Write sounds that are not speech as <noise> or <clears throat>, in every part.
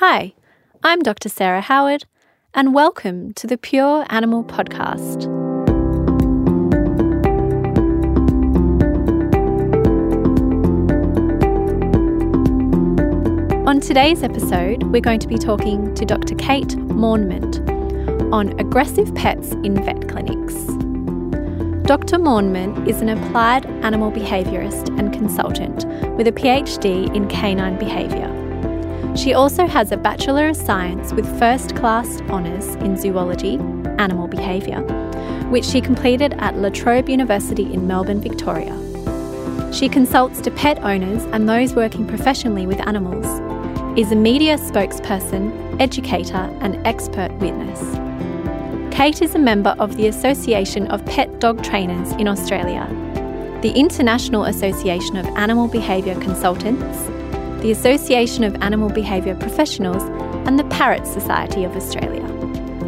Hi, I'm Dr. Sarah Howard, and welcome to the Pure Animal Podcast. On today's episode, we're going to be talking to Dr. Kate Mornement on aggressive pets in vet clinics. Dr. Mornement is an applied animal behaviourist and consultant with a PhD in canine behaviour. She also has a Bachelor of Science with first class honours in zoology, animal behaviour, which she completed at La Trobe University in Melbourne, Victoria. She consults to pet owners and those working professionally with animals, is a media spokesperson, educator, and expert witness. Kate is a member of the Association of Pet Dog Trainers in Australia, the International Association of Animal Behaviour Consultants, the Association of Animal Behaviour Professionals, and the Parrot Society of Australia.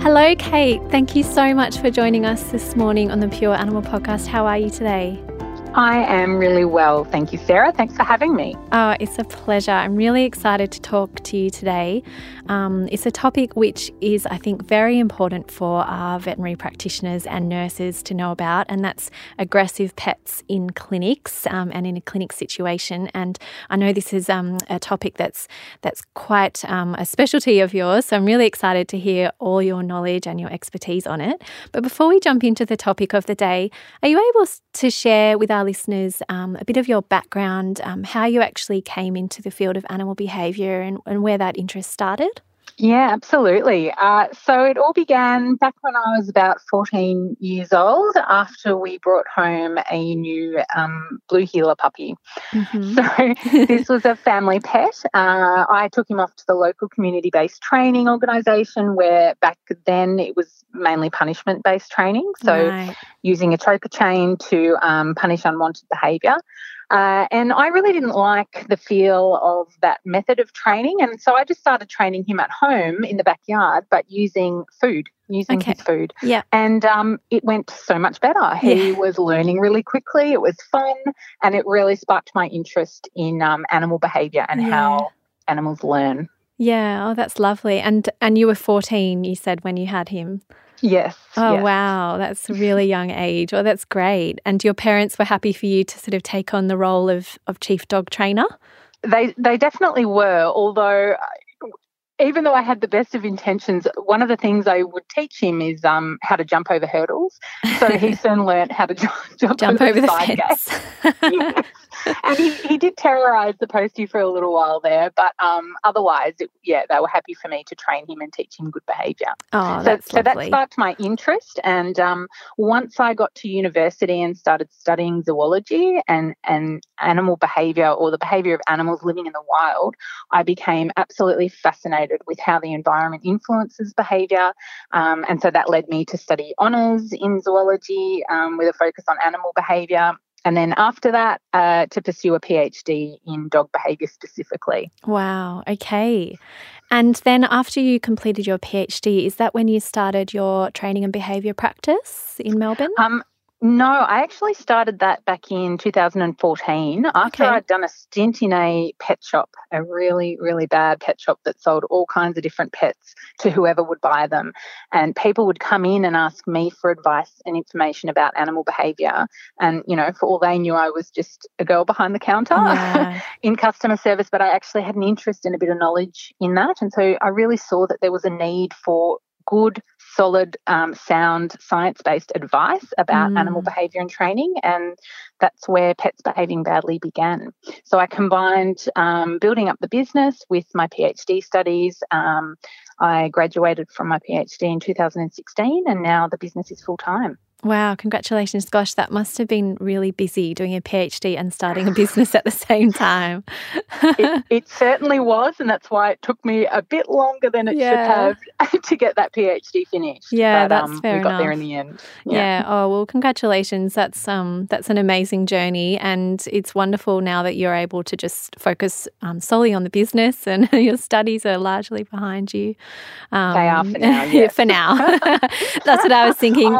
Hello, Kate. Thank you so much for joining us this morning on the Pure Animal Podcast. How are you today? I am really well. Thank you, Sarah. Thanks for having me. Oh, it's a pleasure. I'm really excited to talk to you today. Um, it's a topic which is, I think, very important for our veterinary practitioners and nurses to know about, and that's aggressive pets in clinics um, and in a clinic situation. And I know this is um, a topic that's that's quite um, a specialty of yours, so I'm really excited to hear all your knowledge and your expertise on it. But before we jump into the topic of the day, are you able to share with our our listeners um, a bit of your background, um, how you actually came into the field of animal behaviour and, and where that interest started? Yeah, absolutely. Uh, so it all began back when I was about 14 years old after we brought home a new um, blue heeler puppy. Mm-hmm. So this was a family pet. Uh, I took him off to the local community based training organisation where back then it was mainly punishment based training. So right. using a choker chain to um, punish unwanted behaviour. Uh, and I really didn't like the feel of that method of training. And so I just started training him at home in the backyard, but using food, using okay. his food. Yeah. And um, it went so much better. He yeah. was learning really quickly. It was fun. And it really sparked my interest in um, animal behavior and yeah. how animals learn. Yeah, oh, that's lovely. And and you were 14, you said, when you had him. Yes. Oh, yes. wow. That's a really young age. Oh, that's great. And your parents were happy for you to sort of take on the role of, of chief dog trainer? They, they definitely were, although even though I had the best of intentions, one of the things I would teach him is um, how to jump over hurdles. So he <laughs> soon learned how to jump, <laughs> jump, jump over, over the, the fence. yes. <laughs> and he, he did terrorize the postie for a little while there, but um, otherwise, it, yeah, they were happy for me to train him and teach him good behaviour. Oh, so, that's so that sparked my interest. And um, once I got to university and started studying zoology and, and animal behaviour or the behaviour of animals living in the wild, I became absolutely fascinated with how the environment influences behaviour. Um, and so that led me to study honours in zoology um, with a focus on animal behaviour and then after that uh, to pursue a PhD in dog behaviour specifically. Wow, okay. And then after you completed your PhD, is that when you started your training and behaviour practice in Melbourne? Um, no, I actually started that back in 2014 after okay. I'd done a stint in a pet shop, a really, really bad pet shop that sold all kinds of different pets to whoever would buy them. And people would come in and ask me for advice and information about animal behavior. And, you know, for all they knew, I was just a girl behind the counter <laughs> yeah. in customer service, but I actually had an interest in a bit of knowledge in that. And so I really saw that there was a need for good solid, um, sound, science based advice about mm. animal behaviour and training. And that's where Pets Behaving Badly began. So I combined um, building up the business with my PhD studies. Um, I graduated from my PhD in 2016, and now the business is full time. Wow, congratulations. Gosh, that must have been really busy doing a PhD and starting a business at the same time. it, <laughs> it, certainly was, and that's why it took me a bit longer than it yeah. should have <laughs> to get that PhD finished. Yeah, but, that's um, fair We got enough. there in the end. Yeah. yeah. Oh well, congratulations. That's um that's an amazing journey, and it's wonderful now that you're able to just focus um, solely on the business, <laughs> and your studies are largely behind you. Um, they are for now. Yes. for now. that's what I was thinking.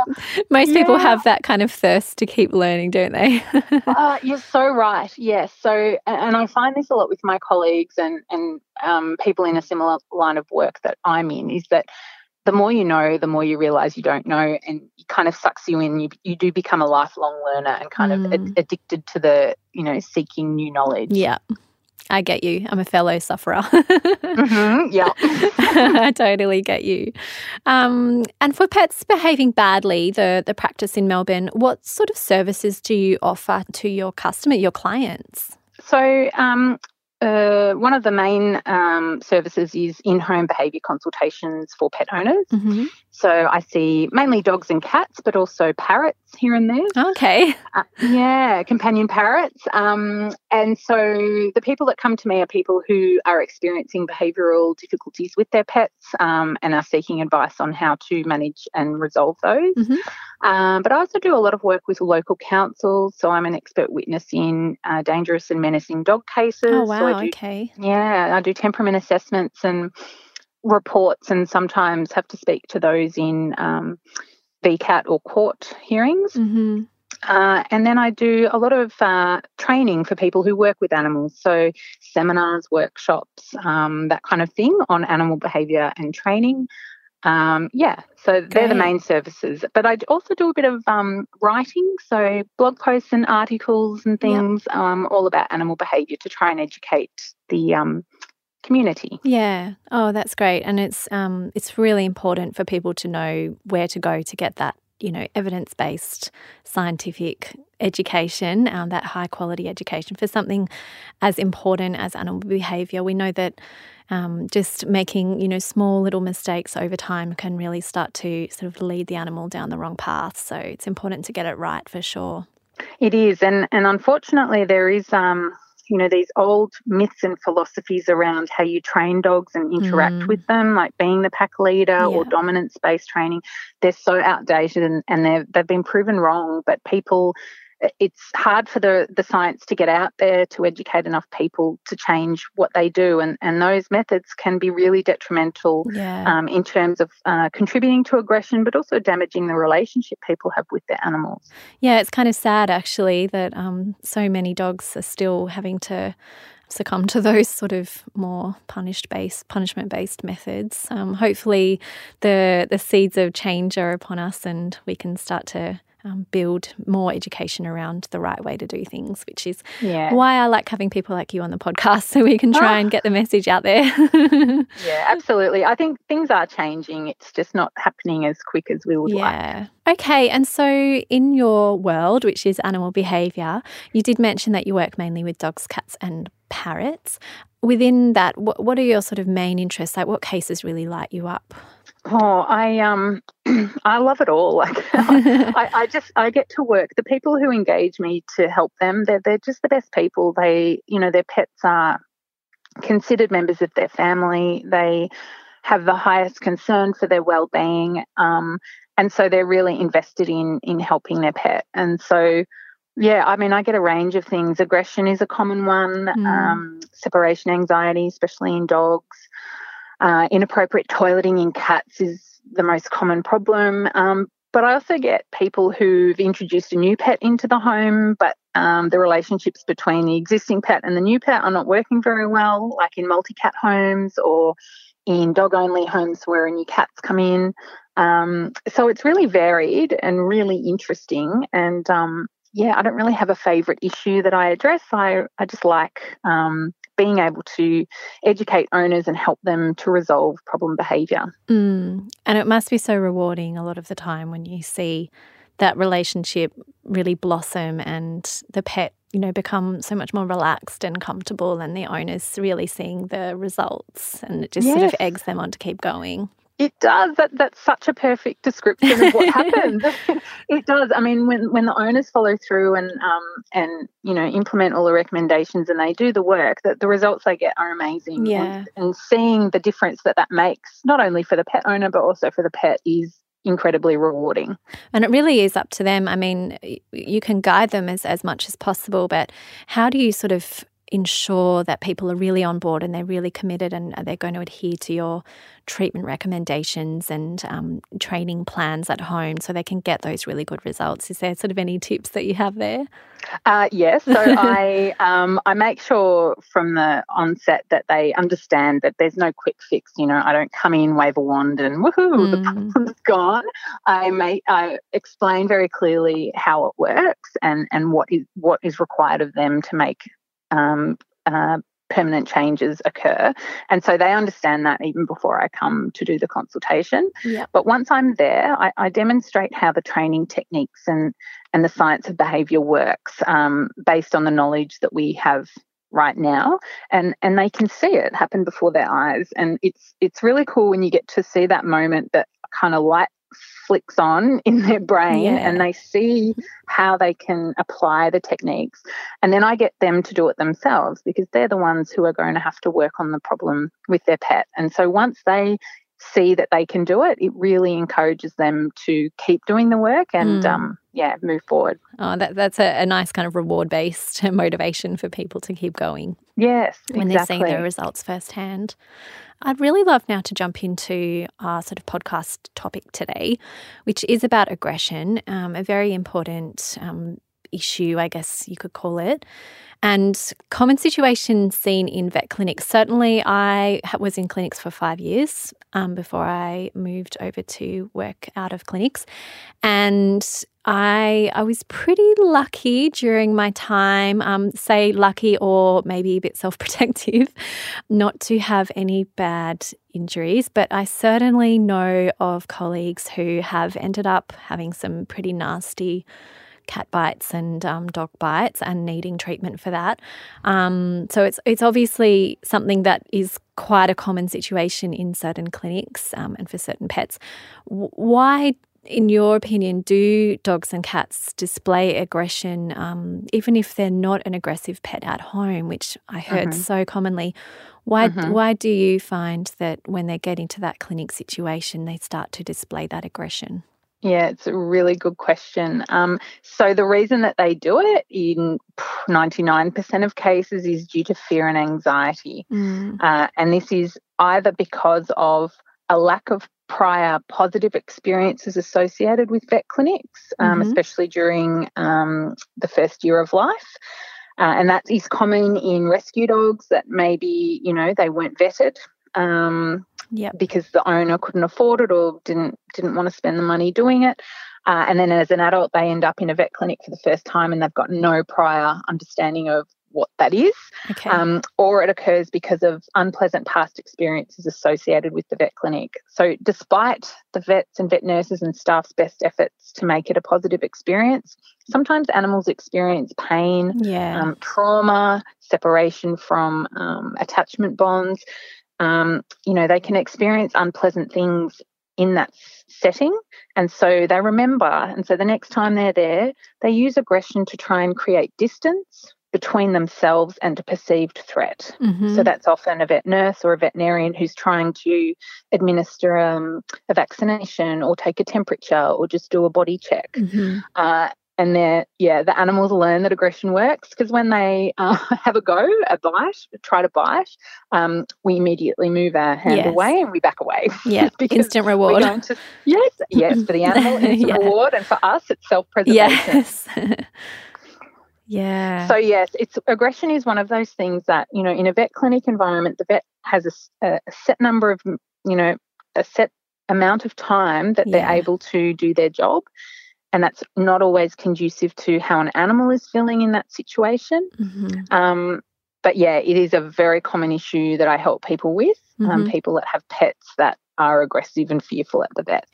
Most most people have that kind of thirst to keep learning, don't they? <laughs> uh, you're so right. Yes. So, and I find this a lot with my colleagues and and um, people in a similar line of work that I'm in is that the more you know, the more you realize you don't know, and it kind of sucks you in. You you do become a lifelong learner and kind mm. of ad- addicted to the you know seeking new knowledge. Yeah. I get you. I'm a fellow sufferer. <laughs> mm-hmm, yeah. I totally get you. Um, and for pets behaving badly, the, the practice in Melbourne, what sort of services do you offer to your customer, your clients? So, um, uh, one of the main um, services is in home behaviour consultations for pet owners. Mm-hmm. So I see mainly dogs and cats, but also parrots here and there. Okay. Uh, yeah, companion parrots. Um, and so the people that come to me are people who are experiencing behavioural difficulties with their pets um, and are seeking advice on how to manage and resolve those. Mm-hmm. Um, but I also do a lot of work with local councils. So I'm an expert witness in uh, dangerous and menacing dog cases. Oh, wow. So do, okay. Yeah, I do temperament assessments and reports and sometimes have to speak to those in um, VCAT or court hearings. Mm-hmm. Uh, and then I do a lot of uh, training for people who work with animals, so seminars, workshops, um, that kind of thing on animal behaviour and training. Um, yeah, so Great. they're the main services. But I also do a bit of um, writing, so blog posts and articles and things, yep. Um, all about animal behaviour to try and educate the um, community. Yeah. Oh, that's great. And it's um it's really important for people to know where to go to get that, you know, evidence-based scientific education, um, that high quality education for something as important as animal behavior. We know that um, just making, you know, small little mistakes over time can really start to sort of lead the animal down the wrong path. So it's important to get it right for sure. It is, and and unfortunately, there is um, you know, these old myths and philosophies around how you train dogs and interact mm. with them, like being the pack leader yeah. or dominance based training, they're so outdated and, and they've, they've been proven wrong. But people it's hard for the, the science to get out there to educate enough people to change what they do. And, and those methods can be really detrimental yeah. um, in terms of uh, contributing to aggression, but also damaging the relationship people have with their animals. Yeah, it's kind of sad actually that um, so many dogs are still having to succumb to <laughs> those sort of more punished based punishment based methods. Um, hopefully the the seeds of change are upon us and we can start to um, build more education around the right way to do things, which is yeah. why I like having people like you on the podcast <laughs> so we can try oh. and get the message out there. <laughs> yeah, absolutely. I think things are changing. It's just not happening as quick as we would yeah. like. Okay, and so in your world, which is animal behaviour, you did mention that you work mainly with dogs, cats, and parrots. Within that, what, what are your sort of main interests? Like, what cases really light you up? Oh, I um, <clears throat> I love it all. <laughs> Like, <laughs> I, I, just I get to work. The people who engage me to help them, they're they're just the best people. They, you know, their pets are considered members of their family. They have the highest concern for their well-being, um, and so they're really invested in in helping their pet. And so, yeah, I mean, I get a range of things. Aggression is a common one. Mm. Um, separation anxiety, especially in dogs. Uh, inappropriate toileting in cats is the most common problem. Um, but I also get people who've introduced a new pet into the home, but um, the relationships between the existing pet and the new pet are not working very well, like in multi cat homes or in dog only homes where a new cats come in. Um, so it's really varied and really interesting. And um, yeah, I don't really have a favourite issue that I address. I, I just like um, being able to educate owners and help them to resolve problem behaviour. Mm. And it must be so rewarding a lot of the time when you see that relationship really blossom and the pet you know become so much more relaxed and comfortable and the owners really seeing the results and it just yes. sort of eggs them on to keep going it does. That that's such a perfect description of what happens. <laughs> it does. I mean, when when the owners follow through and um and you know implement all the recommendations and they do the work, that the results they get are amazing. Yeah. And, and seeing the difference that that makes, not only for the pet owner but also for the pet, is incredibly rewarding. And it really is up to them. I mean, you can guide them as as much as possible, but how do you sort of ensure that people are really on board and they're really committed and they're going to adhere to your treatment recommendations and um, training plans at home so they can get those really good results. Is there sort of any tips that you have there? Uh, yes, so <laughs> I um, I make sure from the onset that they understand that there's no quick fix. You know, I don't come in, wave a wand, and woohoo, mm. the problem's gone. I may I explain very clearly how it works and and what is what is required of them to make um, uh, permanent changes occur. And so they understand that even before I come to do the consultation. Yep. But once I'm there, I, I, demonstrate how the training techniques and, and the science of behaviour works um, based on the knowledge that we have right now and and they can see it happen before their eyes and it's it's really cool when you get to see that moment that kind of light flicks on <laughs> in their brain yeah. and they see how they can apply the techniques. And then I get them to do it themselves because they're the ones who are going to have to work on the problem with their pet. And so once they see that they can do it, it really encourages them to keep doing the work and mm. um, yeah, move forward. Oh, that, that's a, a nice kind of reward based <laughs> motivation for people to keep going. Yes, when exactly. they're seeing the results firsthand. I'd really love now to jump into our sort of podcast topic today, which is about aggression, um, a very important um, issue, I guess you could call it. And common situations seen in vet clinics. Certainly, I was in clinics for five years um, before I moved over to work out of clinics. And I I was pretty lucky during my time, um, say lucky or maybe a bit <laughs> self protective, not to have any bad injuries. But I certainly know of colleagues who have ended up having some pretty nasty cat bites and um, dog bites and needing treatment for that. Um, so it's it's obviously something that is quite a common situation in certain clinics um, and for certain pets. Why? In your opinion, do dogs and cats display aggression um, even if they're not an aggressive pet at home, which I heard mm-hmm. so commonly? Why, mm-hmm. why do you find that when they get into that clinic situation, they start to display that aggression? Yeah, it's a really good question. Um, so, the reason that they do it in 99% of cases is due to fear and anxiety. Mm. Uh, and this is either because of a lack of prior positive experiences associated with vet clinics, um, mm-hmm. especially during um, the first year of life. Uh, and that is common in rescue dogs that maybe, you know, they weren't vetted um, yep. because the owner couldn't afford it or didn't didn't want to spend the money doing it. Uh, and then as an adult, they end up in a vet clinic for the first time and they've got no prior understanding of what that is. Okay. Um, or it occurs because of unpleasant past experiences associated with the vet clinic. So, despite the vets and vet nurses and staff's best efforts to make it a positive experience, sometimes animals experience pain, yeah. um, trauma, separation from um, attachment bonds um, you know, they can experience unpleasant things in that setting. And so they remember. And so the next time they're there, they use aggression to try and create distance between themselves and a perceived threat. Mm-hmm. So that's often a vet nurse or a veterinarian who's trying to administer um, a vaccination or take a temperature or just do a body check. Mm-hmm. Uh, and they're yeah the animals learn that aggression works because when they uh, <laughs> have a go a bite try to bite um, we immediately move our hand yes. away and we back away yeah <laughs> instant reward to, yes yes for the <laughs> animal instant yeah. reward and for us it's self-preservation yes yeah so yes it's aggression is one of those things that you know in a vet clinic environment the vet has a, a set number of you know a set amount of time that yeah. they're able to do their job and that's not always conducive to how an animal is feeling in that situation. Mm-hmm. Um, but yeah, it is a very common issue that I help people with, um, mm-hmm. um, people that have pets that are aggressive and fearful at the vet.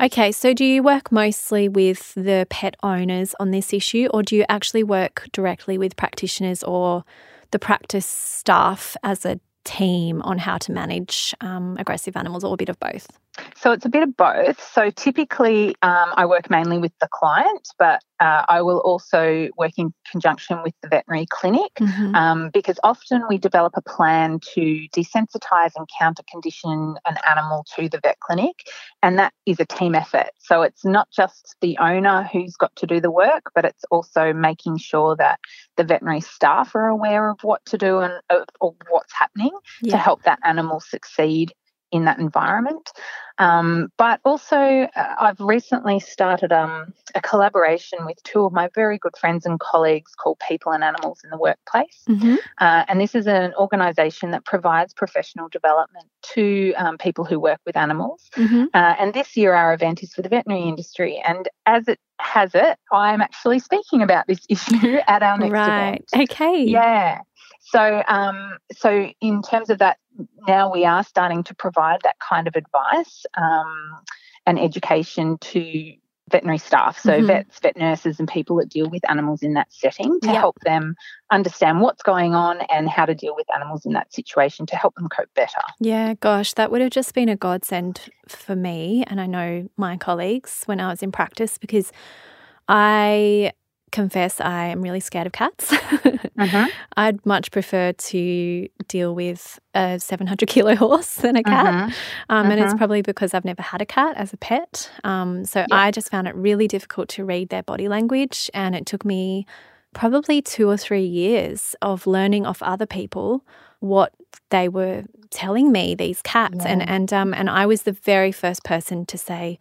Okay, so do you work mostly with the pet owners on this issue, or do you actually work directly with practitioners or the practice staff as a team on how to manage um, aggressive animals, or a bit of both? So it's a bit of both. So typically, um, I work mainly with the client, but uh, I will also work in conjunction with the veterinary clinic mm-hmm. um, because often we develop a plan to desensitize and counter condition an animal to the vet clinic, and that is a team effort. So it's not just the owner who's got to do the work, but it's also making sure that the veterinary staff are aware of what to do and or what's happening yeah. to help that animal succeed in that environment. Um, but also, uh, I've recently started um, a collaboration with two of my very good friends and colleagues called People and Animals in the Workplace. Mm-hmm. Uh, and this is an organisation that provides professional development to um, people who work with animals. Mm-hmm. Uh, and this year, our event is for the veterinary industry. And as it has it, I'm actually speaking about this <laughs> issue at our next right. event. Okay. Yeah. So, um, so in terms of that, now we are starting to provide that kind of advice um, and education to veterinary staff, so mm-hmm. vets, vet nurses, and people that deal with animals in that setting to yep. help them understand what's going on and how to deal with animals in that situation to help them cope better. Yeah, gosh, that would have just been a godsend for me, and I know my colleagues when I was in practice because I confess I am really scared of cats. <laughs> uh-huh. I'd much prefer to deal with a 700 kilo <laughs> horse than a cat. Uh-huh. Um, uh-huh. And it's uh-huh. probably because I've never had a cat as a pet. Um, so yeah. I just found it really difficult to read their body language. And it took me probably two or three years of learning off other people what they were telling me, these cats. Yeah. And, and, um, and I was the very first person to say,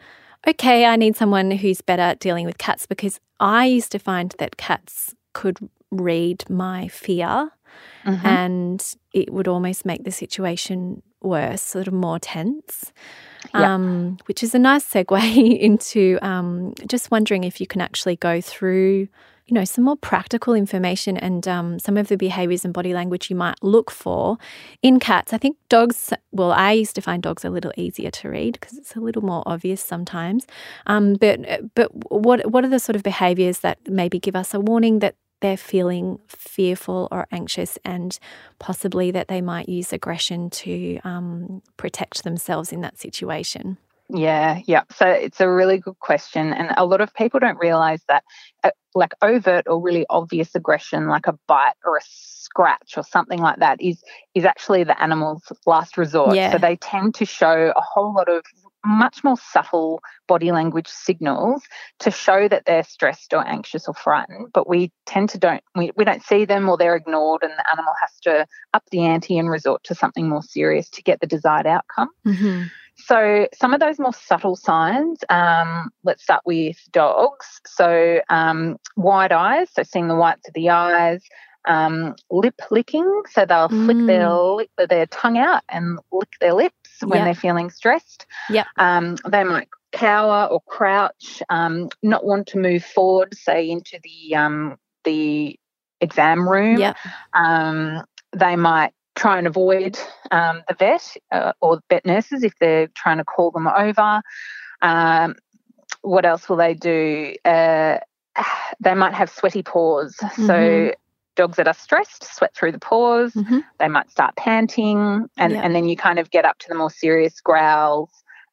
okay, I need someone who's better at dealing with cats because I used to find that cats could read my fear mm-hmm. and it would almost make the situation worse, sort of more tense. Um, which is a nice segue <laughs> into um, just wondering if you can actually go through you know, some more practical information and um, some of the behaviors and body language you might look for in cats. I think dogs, well, I used to find dogs a little easier to read because it's a little more obvious sometimes. Um, but but what what are the sort of behaviors that maybe give us a warning that they're feeling fearful or anxious and possibly that they might use aggression to um, protect themselves in that situation? Yeah, yeah. So it's a really good question. And a lot of people don't realize that, uh, like, overt or really obvious aggression, like a bite or a scratch or something like that, is, is actually the animal's last resort. Yeah. So they tend to show a whole lot of much more subtle body language signals to show that they're stressed or anxious or frightened but we tend to don't we, we don't see them or they're ignored and the animal has to up the ante and resort to something more serious to get the desired outcome mm-hmm. So, some of those more subtle signs, um, let's start with dogs. So, um, wide eyes, so seeing the whites of the eyes, um, lip licking, so they'll mm. flick their, lip, their tongue out and lick their lips when yep. they're feeling stressed. Yep. Um, they might cower or crouch, um, not want to move forward, say into the um, the exam room. Yep. they might try and avoid um, the vet uh, or the vet nurses if they're trying to call them over. Um, what else will they do? Uh, <sighs> they might have sweaty paws. Mm-hmm. So dogs that are stressed sweat through the paws. Mm-hmm. They might start panting, and, and then you kind of get up to the more serious growls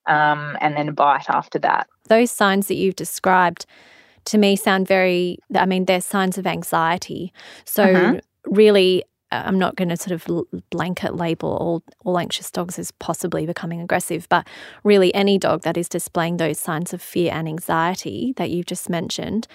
um, and then a bite after that. Those signs that you've described to me sound very, I mean, they're signs of anxiety. So, mm-hmm. really, I'm not going to sort of blanket label all, all anxious dogs as possibly becoming aggressive, but really any dog that is displaying those signs of fear and anxiety that you've just mentioned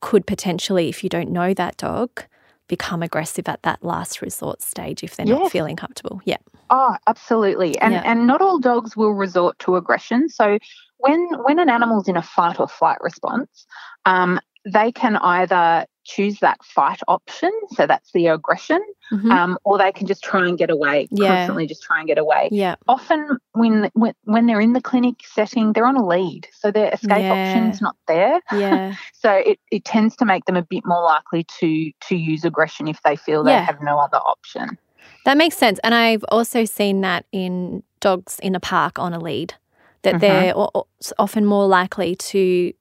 could potentially, if you don't know that dog, become aggressive at that last resort stage if they're yes. not feeling comfortable. Yeah. Oh, absolutely. And yeah. and not all dogs will resort to aggression. So when when an animal's in a fight or flight response, um, they can either choose that fight option, so that's the aggression, mm-hmm. um, or they can just try and get away, yeah. constantly just try and get away. Yeah. Often when, when when they're in the clinic setting, they're on a lead, so their escape yeah. option's not there. Yeah. <laughs> so it, it tends to make them a bit more likely to to use aggression if they feel yeah. they have no other option. That makes sense, and I've also seen that in dogs in a park on a lead, that mm-hmm. they're often more likely to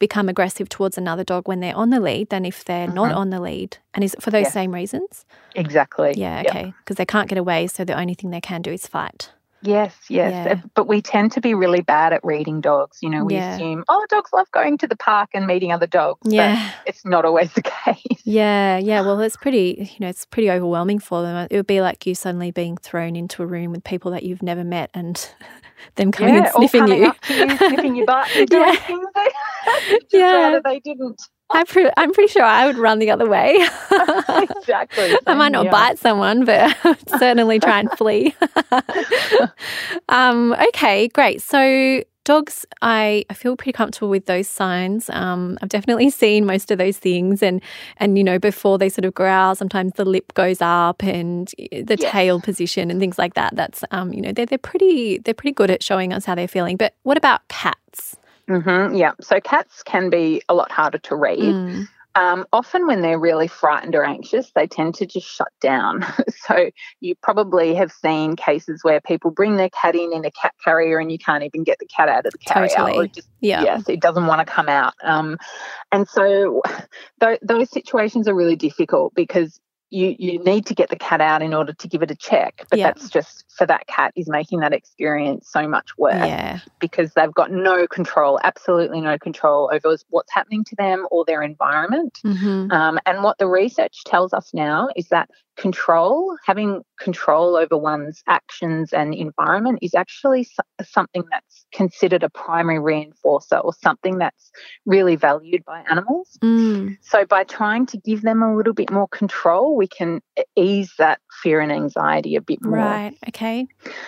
become aggressive towards another dog when they're on the lead than if they're mm-hmm. not on the lead. And is it for those yeah. same reasons? Exactly. Yeah, okay. Because they can't get away, so the only thing they can do is fight. Yes, yes. Yeah. But we tend to be really bad at reading dogs. You know, we yeah. assume, oh, dogs love going to the park and meeting other dogs. Yeah. it's not always the <laughs> case. Yeah, yeah. Well, it's pretty, you know, it's pretty overwhelming for them. It would be like you suddenly being thrown into a room with people that you've never met and <laughs> them coming yeah, and sniffing you. you. sniffing your butt and <laughs> doing yeah. things they, yeah. they didn't. I'm, pre- I'm pretty sure I would run the other way. <laughs> exactly. <laughs> I might not yeah. bite someone, but <laughs> certainly try and flee. um, okay, great. So dogs, I, I feel pretty comfortable with those signs. Um, I've definitely seen most of those things, and and you know before they sort of growl, sometimes the lip goes up and the yes. tail position and things like that. That's um, you know they're they're pretty they're pretty good at showing us how they're feeling. But what about cats? Mm-hmm, yeah. So cats can be a lot harder to read. Mm. Um, often, when they're really frightened or anxious, they tend to just shut down. <laughs> so, you probably have seen cases where people bring their cat in in a cat carrier and you can't even get the cat out of the carrier. Totally. Just, yeah. Yes, it doesn't want to come out. Um, and so, th- those situations are really difficult because you you need to get the cat out in order to give it a check but yep. that's just for that cat is making that experience so much worse yeah. because they've got no control absolutely no control over what's happening to them or their environment mm-hmm. um, and what the research tells us now is that control having control over one's actions and environment is actually something that's considered a primary reinforcer or something that's really valued by animals. Mm. So, by trying to give them a little bit more control, we can ease that fear and anxiety a bit more. Right. Okay.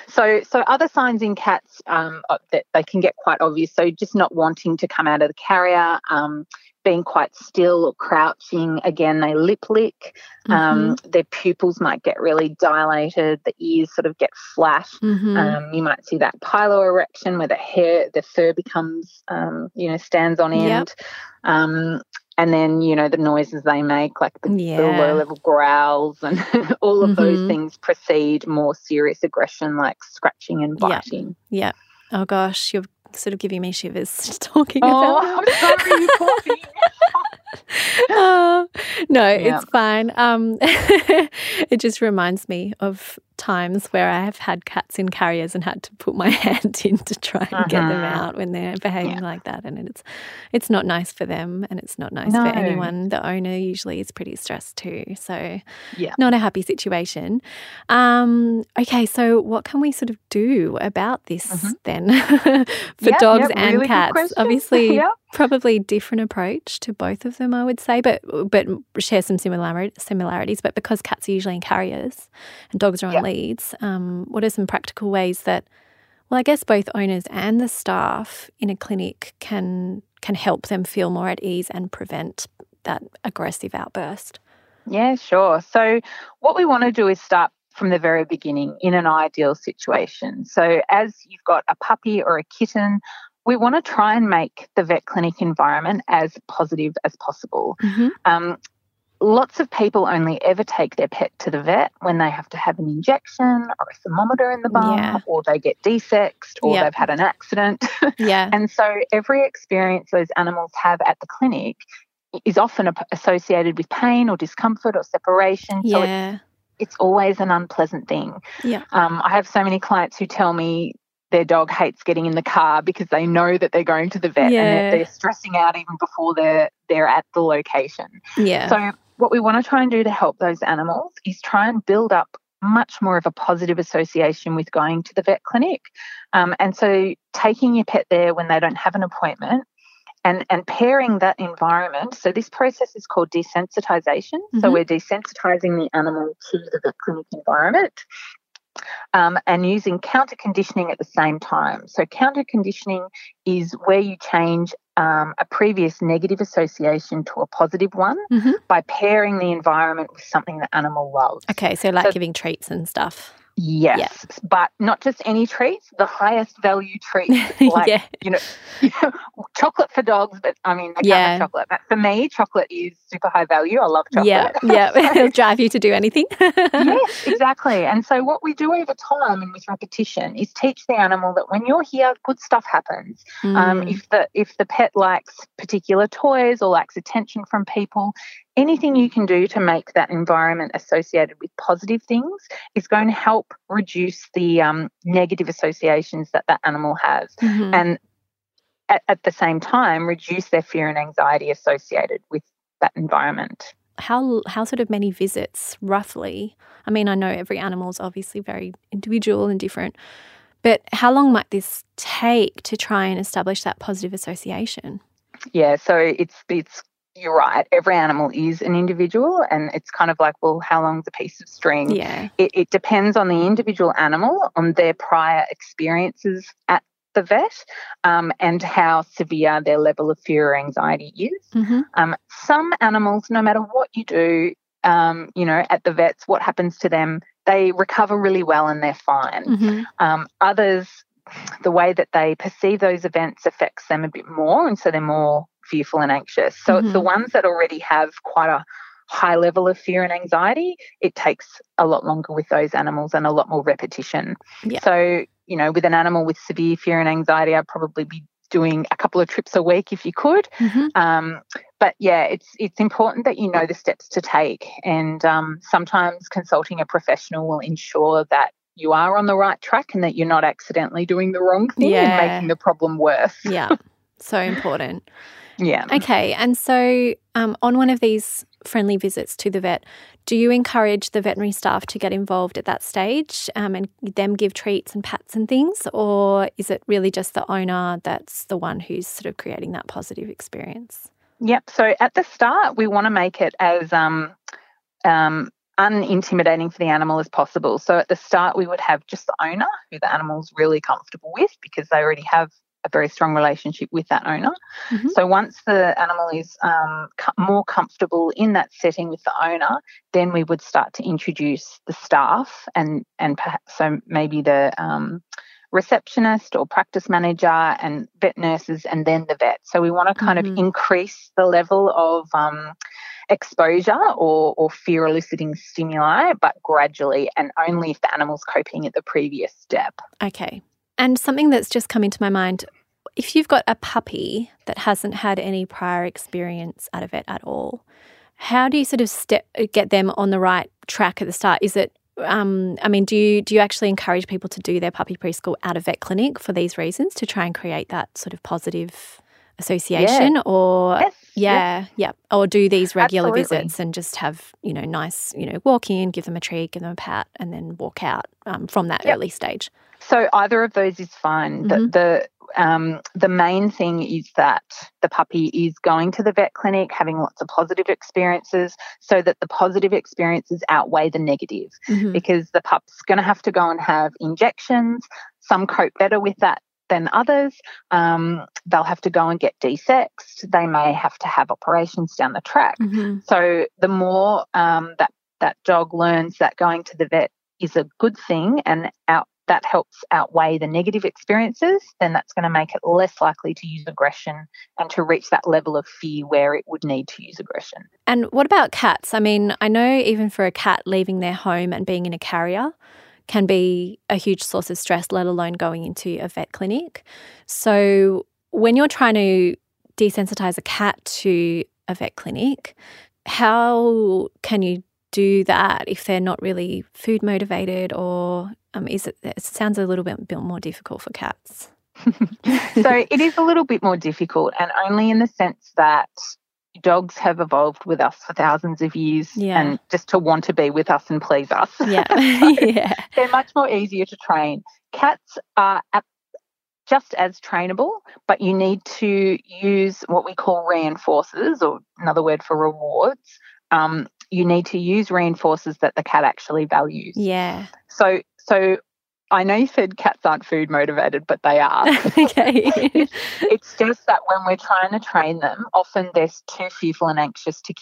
So, so other signs in cats um, that they can get quite obvious. So, just not wanting to come out of the carrier. Um, being quite still or crouching. Again, they lip lick. Um, mm-hmm. their pupils might get really dilated. The ears sort of get flat. Mm-hmm. Um, you might see that piloerection where the hair, the fur becomes, um, you know, stands on end. Yep. Um, and then, you know, the noises they make, like the, yeah. the low level growls and <laughs> all of mm-hmm. those things precede more serious aggression like scratching and biting. Yeah. Yep. Oh gosh, you're sort of giving me shivers <laughs> talking oh, about. I'm sorry, oh, <laughs> no, yeah. it's fine. Um, <laughs> it just reminds me of times where I have had cats in carriers and had to put my <laughs> hand in to try and uh-huh. get them mm-hmm. out when they're behaving yeah. like that, and it's it's not nice for them, and it's not nice no. for anyone. The owner usually is pretty stressed too, so yeah, not a happy situation. Um, okay, so what can we sort of do about this mm-hmm. then <laughs> for yep, dogs yep, and really cats? <laughs> Obviously, yep probably different approach to both of them, I would say, but but share some similarities. But because cats are usually in carriers and dogs are on yep. Leads, um, what are some practical ways that, well, I guess both owners and the staff in a clinic can can help them feel more at ease and prevent that aggressive outburst? Yeah, sure. So what we want to do is start from the very beginning in an ideal situation. So, as you've got a puppy or a kitten we want to try and make the vet clinic environment as positive as possible. Mm-hmm. Um, lots of people only ever take their pet to the vet when they have to have an injection or a thermometer in the bum yeah. or they get desexed or yep. they've had an accident. <laughs> Yeah. and so every experience those animals have at the clinic is often associated with pain or discomfort or separation. So yeah. it's, it's always an unpleasant thing. Yeah. Um, I have so many clients who tell me their dog hates getting in the car because they know that they're going to the vet yeah. and they're, they're, stressing out even before they're they're at the location. Yeah. So what we want to try and do to help those animals is try and build up much more of a positive association with going to the vet clinic. Um, and so taking your pet there when they don't have an appointment and, and pairing that environment. So this process is called desensitization. Mm-hmm. So we're desensitizing the animal to the vet clinic environment um, and using counter conditioning at the same time. So, counter conditioning is where you change um, a previous negative association to a positive one mm-hmm. by pairing the environment with something the animal loves. Okay, so like so, giving treats and stuff. Yes, but not just any treats, the highest value treats. <laughs> Like, yeah. you know, <laughs> chocolate for dogs, but I mean, they yeah. chocolate. But for me, chocolate is super high value. I love chocolate. Yeah, <laughs> yeah. It'll drive you to do anything. yes, exactly. And so what we do over time and with repetition is teach the animal that when you're here, good stuff happens. Um, mm. Um, if the if the pet likes particular toys or likes attention from people, anything you can do to make that environment associated with positive things is going to help reduce the um, negative associations that that animal has. Mm-hmm. And at, at the same time, reduce their fear and anxiety associated with that environment. How, how sort of many visits roughly? I mean, I know every animal is obviously very individual and different, but how long might this take to try and establish that positive association? Yeah, so it's it's you're right. Every animal is an individual, and it's kind of like, well, how long's a piece of string? Yeah. It, it depends on the individual animal, on their prior experiences at the vet, um, and how severe their level of fear or anxiety is. Mm-hmm. Um, some animals, no matter what you do, um, you know, at the vets, what happens to them, they recover really well and they're fine. Mm-hmm. Um, others, the way that they perceive those events affects them a bit more, and so they're more fearful and anxious. So mm-hmm. it's the mm-hmm. ones that already have quite a high level of fear and anxiety, it takes a lot longer with those animals and a lot more repetition. Yeah. So, you know, with an animal with severe fear and anxiety, I'd probably be doing a couple of trips a week if you could. Mm-hmm. Um, but yeah, it's it's important that you know the steps to take, and um, sometimes consulting a professional will ensure that you are on the right track and that you're not accidentally doing the wrong thing yeah. and making the problem worse. Yeah, <laughs> so important. Yeah. Okay. And so, um, on one of these friendly visits to the vet, do you encourage the veterinary staff to get involved at that stage um, and them give treats and pats and things? Or is it really just the owner that's the one who's sort of creating that positive experience? Yep. So, at the start, we want to make it as um, um, unintimidating for the animal as possible. So, at the start, we would have just the owner who the animal's really comfortable with because they already have a very strong relationship with that owner. Mm-hmm. So once the animal is um, more comfortable in that setting with the owner, then we would start to introduce the staff and and perhaps so maybe the um, receptionist or practice manager and vet nurses and then the vet. So we want to kind mm-hmm. of increase the level of um, exposure or, or fear eliciting stimuli, but gradually and only if the animal's coping at the previous step. Okay. And something that's just come into my mind if you've got a puppy that hasn't had any prior experience out of it at all, how do you sort of step get them on the right track at the start? Is it um, I mean, do you do you actually encourage people to do their puppy preschool out of vet clinic for these reasons to try and create that sort of positive association, yeah. or yes. yeah, yeah, or do these regular Absolutely. visits and just have you know nice you know walk in, give them a treat, give them a pat, and then walk out um, from that yep. early stage. So either of those is fine. Mm-hmm. The, the um, the main thing is that the puppy is going to the vet clinic, having lots of positive experiences, so that the positive experiences outweigh the negative. Mm-hmm. Because the pup's going to have to go and have injections. Some cope better with that than others. Um, they'll have to go and get desexed. They may have to have operations down the track. Mm-hmm. So the more um, that that dog learns that going to the vet is a good thing and out that helps outweigh the negative experiences, then that's going to make it less likely to use aggression and to reach that level of fear where it would need to use aggression. And what about cats? I mean, I know even for a cat leaving their home and being in a carrier can be a huge source of stress, let alone going into a vet clinic. So when you're trying to desensitize a cat to a vet clinic, how can you do that if they're not really food motivated or um, is it, it sounds a little bit, bit more difficult for cats. <laughs> so it is a little bit more difficult, and only in the sense that dogs have evolved with us for thousands of years yeah. and just to want to be with us and please us. Yeah. <laughs> <laughs> yeah. They're much more easier to train. Cats are just as trainable, but you need to use what we call reinforcers, or another word for rewards. Um, you need to use reinforcers that the cat actually values. Yeah. So so I know you said cats aren't food motivated, but they are. <laughs> okay. it's just that when we're trying to train them, often they're too fearful and anxious to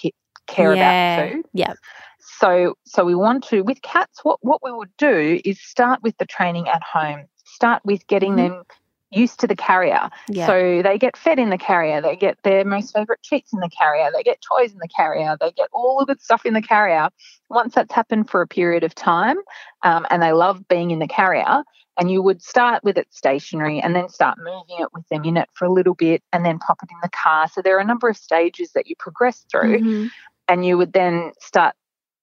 care yeah. about food. Yeah. So, so we want to with cats. What what we would do is start with the training at home. Start with getting mm-hmm. them used to the carrier. Yeah. So they get fed in the carrier, they get their most favorite treats in the carrier, they get toys in the carrier, they get all the good stuff in the carrier. Once that's happened for a period of time um, and they love being in the carrier, and you would start with it stationary and then start moving it with them in it for a little bit and then pop it in the car. So there are a number of stages that you progress through, mm-hmm. and you would then start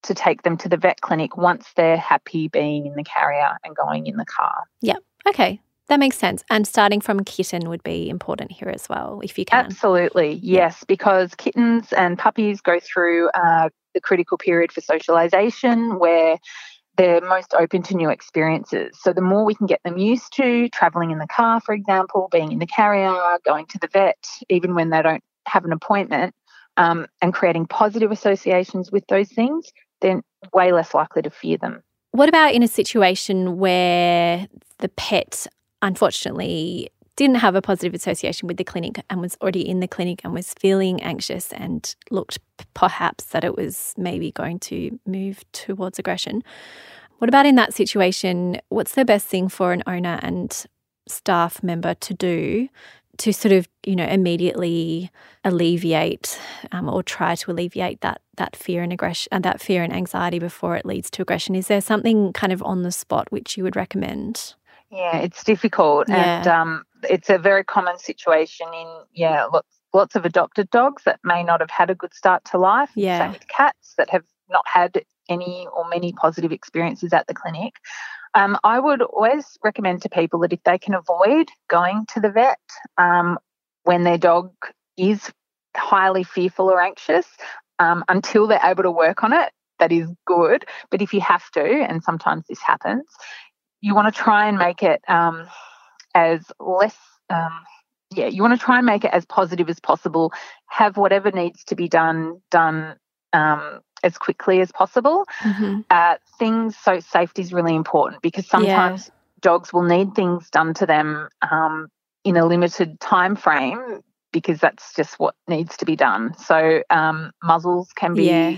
to take them to the vet clinic once they're happy being in the carrier and going in the car. Yeah. Okay. That makes sense. And starting from kitten would be important here as well, if you can. Absolutely, yes, because kittens and puppies go through uh, the critical period for socialization where they're most open to new experiences. So the more we can get them used to traveling in the car, for example, being in the carrier, going to the vet, even when they don't have an appointment, um, and creating positive associations with those things, they're way less likely to fear them. What about in a situation where the pet unfortunately didn't have a positive association with the clinic and was already in the clinic and was feeling anxious and looked perhaps that it was maybe going to move towards aggression. What about in that situation? What's the best thing for an owner and staff member to do to sort of you know immediately alleviate um, or try to alleviate that that fear and aggression and uh, that fear and anxiety before it leads to aggression is there something kind of on the spot which you would recommend yeah it's difficult yeah. and um, it's a very common situation in yeah lots lots of adopted dogs that may not have had a good start to life yeah same with cats that have not had any or many positive experiences at the clinic um, I would always recommend to people that if they can avoid going to the vet um, when their dog is highly fearful or anxious um, until they're able to work on it, that is good. But if you have to, and sometimes this happens, you want to try and make it um, as less. Um, yeah, you want to try and make it as positive as possible. Have whatever needs to be done done um, as quickly as possible. Mm-hmm. Uh, things so safety is really important because sometimes yeah. dogs will need things done to them um, in a limited time frame because that's just what needs to be done. So um, muzzles can be. Yeah.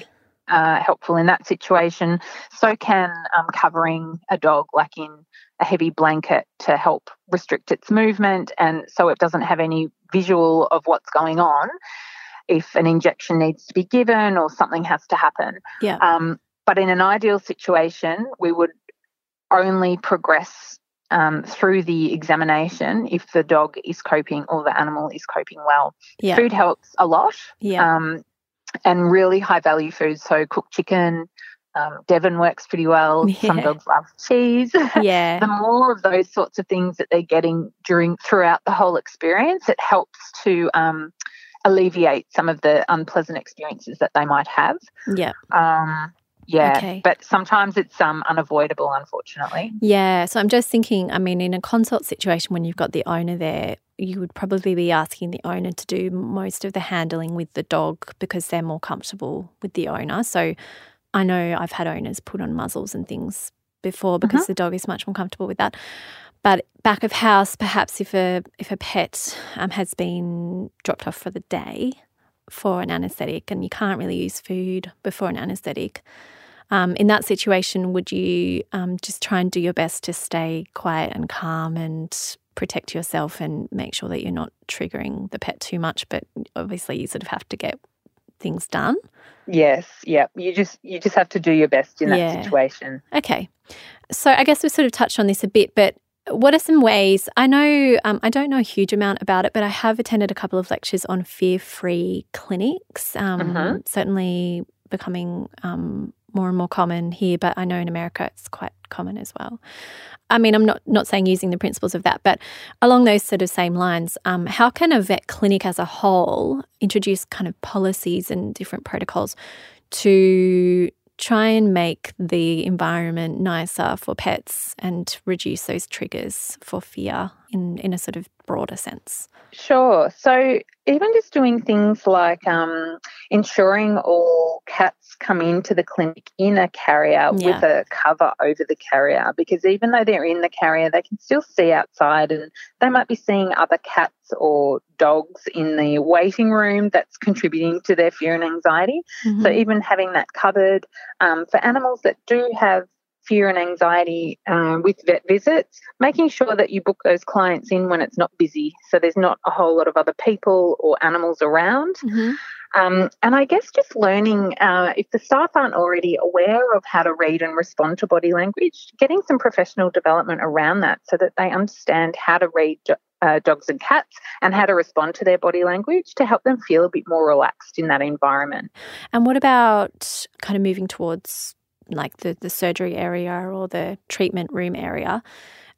Uh, helpful in that situation. So can um, covering a dog, like in a heavy blanket, to help restrict its movement, and so it doesn't have any visual of what's going on if an injection needs to be given or something has to happen. Yeah. Um, but in an ideal situation, we would only progress um, through the examination if the dog is coping or the animal is coping well. Yeah. Food helps a lot. Yeah. Um, and really high value foods, so cooked chicken, um, Devon works pretty well. <laughs> Yeah. Some dogs love cheese. <laughs> Yeah. the more of those sorts of things that they're getting during throughout the whole experience, it helps to um, alleviate some of the unpleasant experiences that they might have. Yeah. Um, yeah, okay. but sometimes it's um, unavoidable, unfortunately. Yeah, so I'm just thinking, I mean, in a consult situation when you've got the owner there, you would probably be asking the owner to do most of the handling with the dog because they're more comfortable with the owner. So I know I've had owners put on muzzles and things before because mm-hmm. the dog is much more comfortable with that. But back of house, perhaps if a if a pet um, has been dropped off for the day for an anaesthetic and you can't really use food before an anaesthetic, um, in that situation, would you um, just try and do your best to stay quiet and calm and protect yourself and make sure that you're not triggering the pet too much? But obviously, you sort of have to get things done. Yes, yeah. You just you just have to do your best in that situation. Okay. So I guess we sort of touched on this a bit, but what are some ways? I know um, I don't know a huge amount about it, but I have attended a couple of lectures on fear-free clinics. Um, mm-hmm. Certainly becoming um, more and more common here, but I know in America it's quite common as well. I mean, I'm not not saying using the principles of that, but along those sort of same lines, um, how can a vet clinic as a whole introduce kind of policies and different protocols to try and make the environment nicer for pets and reduce those triggers for fear in, in a sort of broader sense? Sure. So, even just doing things like um, ensuring all cats come into the clinic in a carrier yeah. with a cover over the carrier, because even though they're in the carrier, they can still see outside and they might be seeing other cats or dogs in the waiting room that's contributing to their fear and anxiety. Mm-hmm. So, even having that covered um, for animals that do have fear and anxiety uh, with vet visits, making sure that you book those clients in when it's not busy, so there's not a whole lot of other people or animals around. Mm-hmm. Um, and I guess just learning uh, if the staff aren't already aware of how to read and respond to body language, getting some professional development around that so that they understand how to read uh, dogs and cats and how to respond to their body language to help them feel a bit more relaxed in that environment. And what about kind of moving towards like the, the surgery area or the treatment room area?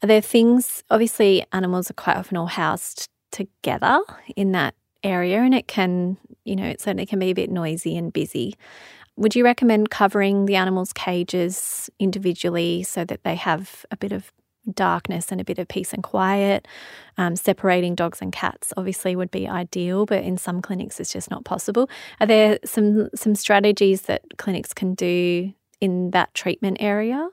Are there things, obviously, animals are quite often all housed together in that area and it can, you know, it certainly can be a bit noisy and busy. Would you recommend covering the animals' cages individually so that they have a bit of darkness and a bit of peace and quiet. Um, separating dogs and cats obviously would be ideal, but in some clinics it's just not possible. Are there some some strategies that clinics can do in that treatment area?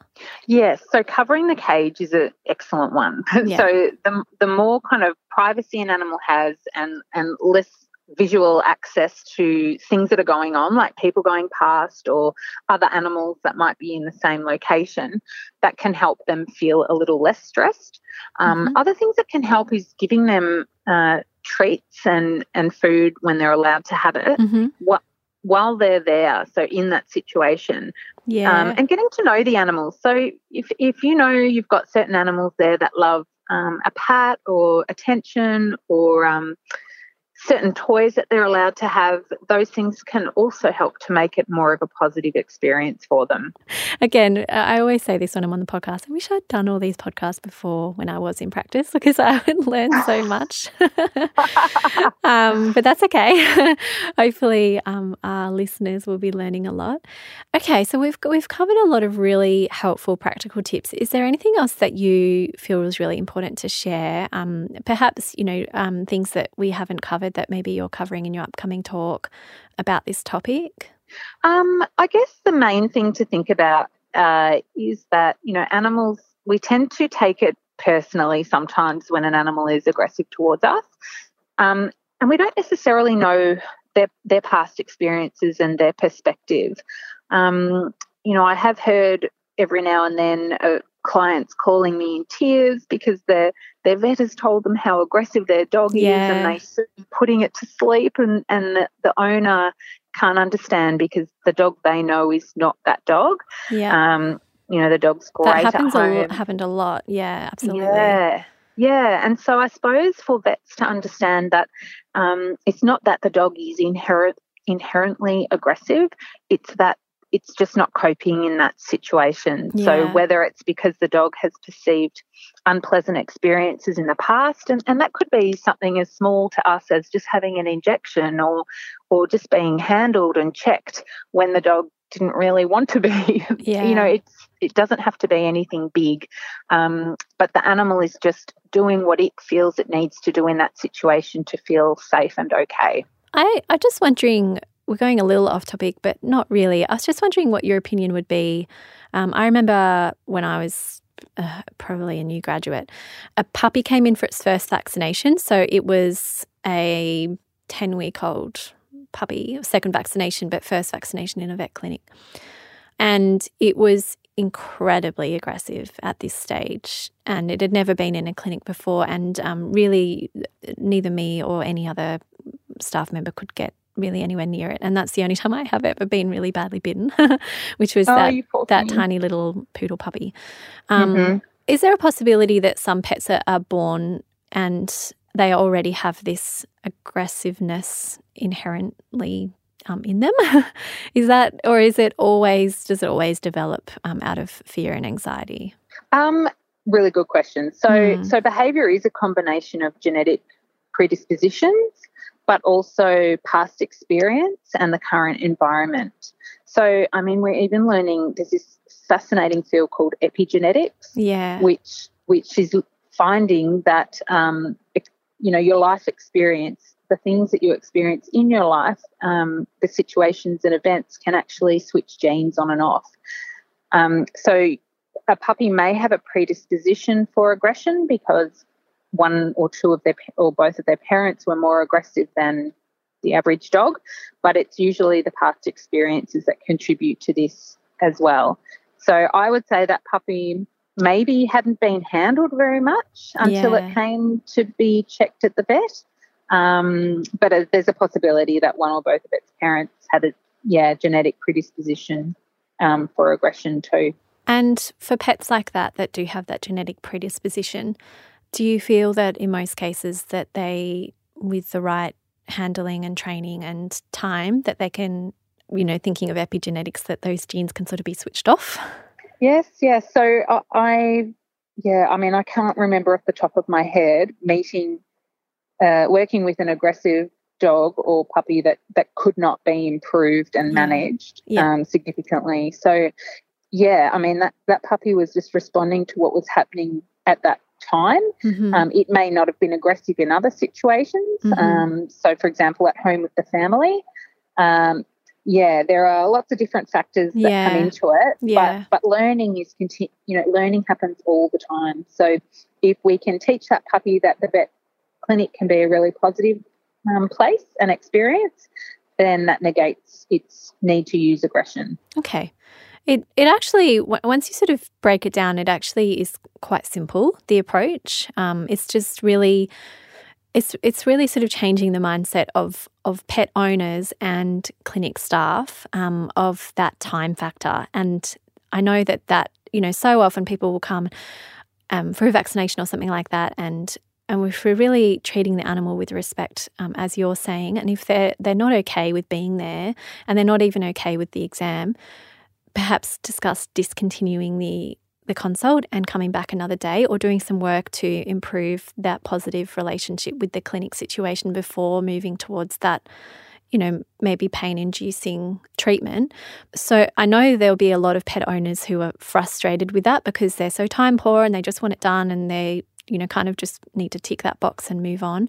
Yes, so covering the cage is an excellent one. <laughs> Yeah. so the the more kind of privacy an animal has and and less visual access to things that are going on, like people going past or other animals that might be in the same location, that can help them feel a little less stressed. Um, mm-hmm. Other things that can help is giving them uh, treats and, and food when they're allowed to have it. Mm-hmm. What, while they're there, so in that situation, yeah, um, and getting to know the animals. So if if you know you've got certain animals there that love um, a pat or attention or um, certain toys that they're allowed to have, those things can also help to make it more of a positive experience for them. Again, I always say this when I'm on the podcast. I wish I'd done all these podcasts before when I was in practice because I would learn so <laughs> much. <laughs> um, but that's okay. <laughs> Hopefully, um, our listeners will be learning a lot. Okay, so we've we've covered a lot of really helpful practical tips. Is there anything else that you feel was really important to share? Um, perhaps you know um, things that we haven't covered that maybe you're covering in your upcoming talk about this topic? Um, I guess the main thing to think about uh, is that, you know, animals, we tend to take it personally sometimes when an animal is aggressive towards us. Um, and we don't necessarily know their, their past experiences and their perspective. Um, you know, I have heard every now and then uh, clients calling me in tears because their their vet has told them how aggressive their dog yeah. is and they putting it to sleep and and the, the, owner can't understand because the dog they know is not that dog. Yeah. Um, you know, the dog's great. That happens a lot, happened a lot. Yeah, absolutely. Yeah. Yeah, and so I suppose for vets to understand that um, it's not that the dog is inherent, inherently aggressive, it's that it's just not coping in that situation. Yeah. So whether it's because the dog has perceived unpleasant experiences in the past, and, and that could be something as small to us as just having an injection or or just being handled and checked when the dog didn't really want to be. Yeah. <laughs> you know, it's it doesn't have to be anything big, um, but the animal is just doing what it feels it needs to do in that situation to feel safe and okay. I, I'm just wondering we're going a little off topic, but not really. I was just wondering what your opinion would be. Um, I remember when I was uh, probably a new graduate, a puppy came in for its first vaccination. So it was a 10 week old puppy, second vaccination, but first vaccination in a vet clinic. And it was incredibly aggressive at this stage. And it had never been in a clinic before. And um, really, neither me or any other staff member could get really anywhere near it. And that's the only time I have ever been really badly bitten, <laughs> which was oh, that, that tiny little poodle puppy. Um, mm-hmm. Is there a possibility that some pets are, are born and they already have this aggressiveness inherently um, in them? <laughs> is that, or is it always, does it always develop um, out of fear and anxiety? Um, really good question. So, mm. so behavior is a combination of genetic predispositions but also past experience and the current environment. So, I mean, we're even learning there's this fascinating field called epigenetics, yeah, which which is finding that um, you know your life experience, the things that you experience in your life, um, the situations and events can actually switch genes on and off. Um, so, a puppy may have a predisposition for aggression because one or two of their or both of their parents were more aggressive than the average dog, but it's usually the past experiences that contribute to this as well. So I would say that puppy maybe hadn't been handled very much until yeah. it came to be checked at the vet. Um, but uh, there's a possibility that one or both of its parents had a yeah genetic predisposition um, for aggression too. And for pets like that that do have that genetic predisposition, do you feel that in most cases that they, with the right handling and training and time, that they can, you know, thinking of epigenetics, that those genes can sort of be switched off? Yes, yes. So I, I yeah, I mean, I can't remember off the top of my head meeting, uh, working with an aggressive dog or puppy that that could not be improved and managed yeah. um, significantly. So, yeah, I mean that that puppy was just responding to what was happening at that time. Mm-hmm. Um, it may not have been aggressive in other situations. Mm-hmm. Um, so, for example, at home with the family. Um, yeah, there are lots of different factors that yeah. come into it. Yeah. But, but learning is continu- you know, learning happens all the time. So if we can teach that puppy that the vet clinic can be a really positive um, place and experience, then that negates its need to use aggression. Okay. It it actually once you sort of break it down, it actually is quite simple. The approach, um, it's just really it's it's really sort of changing the mindset of of pet owners and clinic staff um, of that time factor. And I know that that you know so often people will come um, for a vaccination or something like that, and and if we're really treating the animal with respect, um, as you're saying, and if they're they're not okay with being there, and they're not even okay with the exam, perhaps discuss discontinuing the the consult and coming back another day or doing some work to improve that positive relationship with the clinic situation before moving towards that you know, maybe pain inducing treatment. So I know there'll be a lot of pet owners who are frustrated with that because they're so time poor and they just want it done and they, you know, kind of just need to tick that box and move on.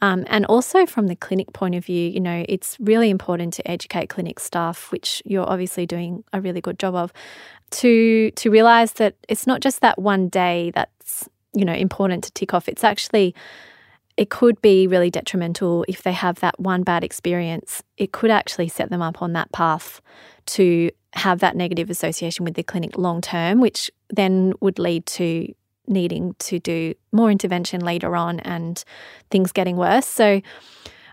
Um, and also from the clinic point of view, you know, it's really important to educate clinic staff, which you're obviously doing a really good job of, to to realize that it's not just that one day that's you know important to tick off. It's actually it could be really detrimental if they have that one bad experience. It could actually set them up on that path to have that negative association with the clinic long term, which then would lead to needing to do more intervention later on and things getting worse. So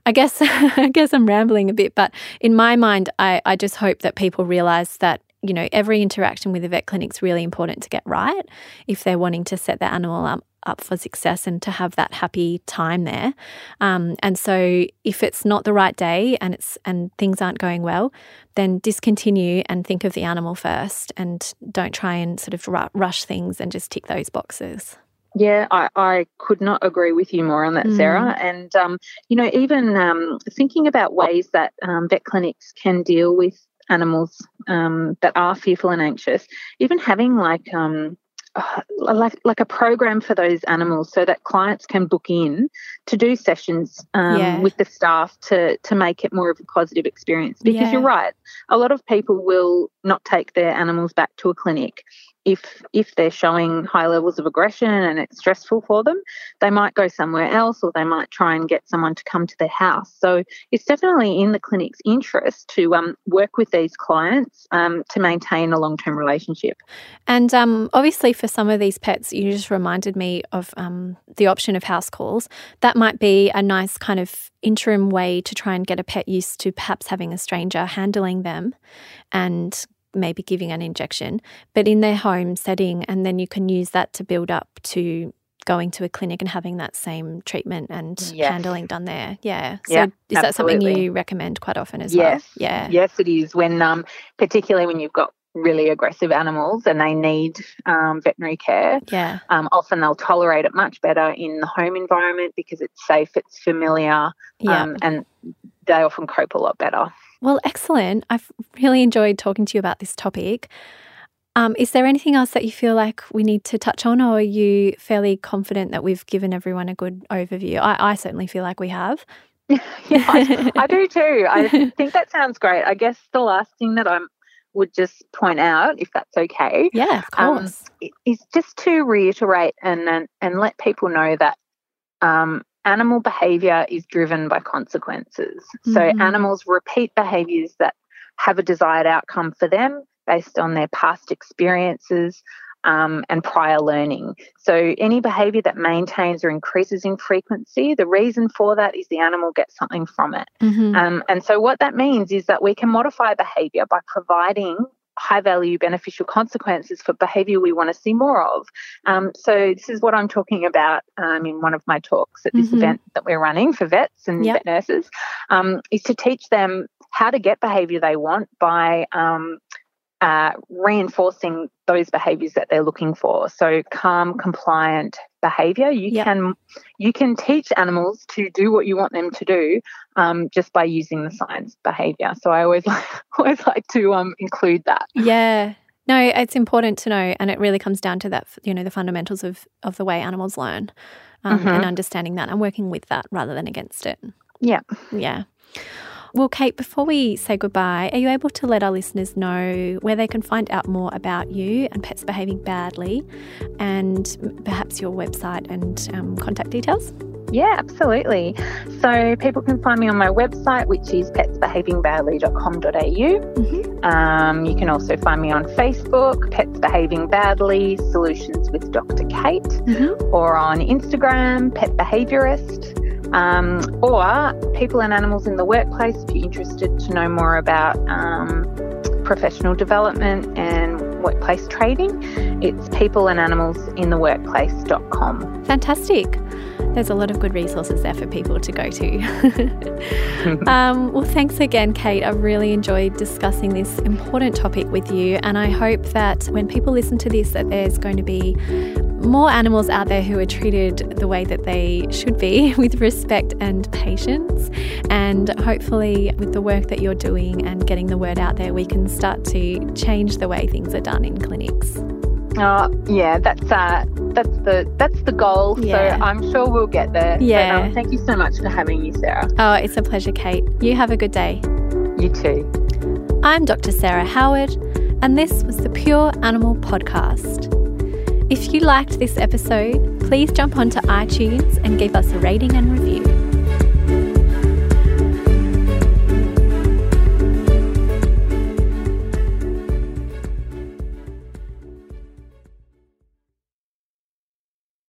I guess <laughs> I guess I'm rambling a bit, but in my mind, I, I just hope that people realize that you know, every interaction with a vet clinic is really important to get right if they're wanting to set their animal up, for success and to have that happy time there. Um, and so, if it's not the right day and it's and things aren't going well, then discontinue and think of the animal first, and don't try and sort of rush things and just tick those boxes. Yeah, I, I could not agree with you more on that, mm. Sarah. And, um, you know, even um, thinking about ways that um, vet clinics can deal with animals um, that are fearful and anxious, even having like um, like like a program for those animals so that clients can book in to do sessions um, yeah. with the staff to to make it more of a positive experience because yeah. you're right a lot of people will not take their animals back to a clinic if if they're showing high levels of aggression and it's stressful for them, they might go somewhere else or they might try and get someone to come to their house. So it's definitely in the clinic's interest to um, work with these clients um, to maintain a long term relationship. And um, obviously, for some of these pets, you just reminded me of um, the option of house calls. That might be a nice kind of interim way to try and get a pet used to perhaps having a stranger handling them and maybe giving an injection, but in their home setting, and then you can use that to build up to going to a clinic and having that same treatment and yes. handling done there. Yeah. So yeah, is absolutely. that something you recommend quite often as yes. well? Yeah. Yes, it is. When um, particularly when you've got really aggressive animals and they need um, veterinary care. Yeah. Um, often they'll tolerate it much better in the home environment because it's safe, it's familiar, yeah. Um, and they often cope a lot better. Well, excellent. I've really enjoyed talking to you about this topic. Um, is there anything else that you feel like we need to touch on, or are you fairly confident that we've given everyone a good overview? I, I certainly feel like we have. <laughs> yeah, I, I, do <laughs> too. I think that sounds great. I guess the last thing that I would just point out, if that's okay, yeah, of um, course, um, is just to reiterate and, and and let people know that um, animal behavior is driven by consequences. Mm-hmm. So animals repeat behaviors that have a desired outcome for them. based on their past experiences um, and prior learning. So, any behavior that maintains or increases in frequency, the reason for that is the animal gets something from it. Mm-hmm. Um, and so, what that means is that we can modify behavior by providing high value beneficial consequences for behavior we want to see more of. Um, so, this is what I'm talking about um, in one of my talks at this mm-hmm. event that we're running for vets and yep. vet nurses, um, is to teach them how to get behavior they want by um, uh, reinforcing those behaviors that they're looking for. So calm, compliant behavior. You yep. can you can teach animals to do what you want them to do um, just by using the science behavior. So I always <laughs> like, always like to um, include that. Yeah. No, it's important to know, and it really comes down to that, you know, the fundamentals of, of the way animals learn um, mm-hmm. and understanding that and working with that rather than against it. Yeah. Yeah. Well, Kate, before we say goodbye, are you able to let our listeners know where they can find out more about you and pets behaving badly and perhaps your website and um, contact details? Yeah, absolutely. So people can find me on my website, which is petsbehavingbadly.com.au. Mm-hmm. Um, you can also find me on Facebook, Pets Behaving Badly Solutions with Dr. Kate, mm-hmm. or on Instagram, Pet Behaviorist um, or people and animals in the workplace if you're interested to know more about um, professional development and workplace training. It's peopleandanimalsintheworkplace.com. Fantastic. There's a lot of good resources there for people to go to. <laughs> um, well, thanks again, Kate. I've really enjoyed discussing this important topic with you, and I hope that when people listen to this, that there's going to be more animals out there who are treated the way that they should be <laughs> with respect and patience. And hopefully, with the work that you're doing and getting the word out there, we can start to change the way things are done in clinics. Oh, yeah, that's uh, that's the that's the goal. Yeah. So I'm sure we'll get there. Yeah. But, um, thank you so much for having me, Sarah. Oh, it's a pleasure, Kate. You have a good day. You too. I'm Dr. Sarah Howard, and this was the Pure Animal Podcast. If you liked this episode, please jump onto iTunes and give us a rating and review.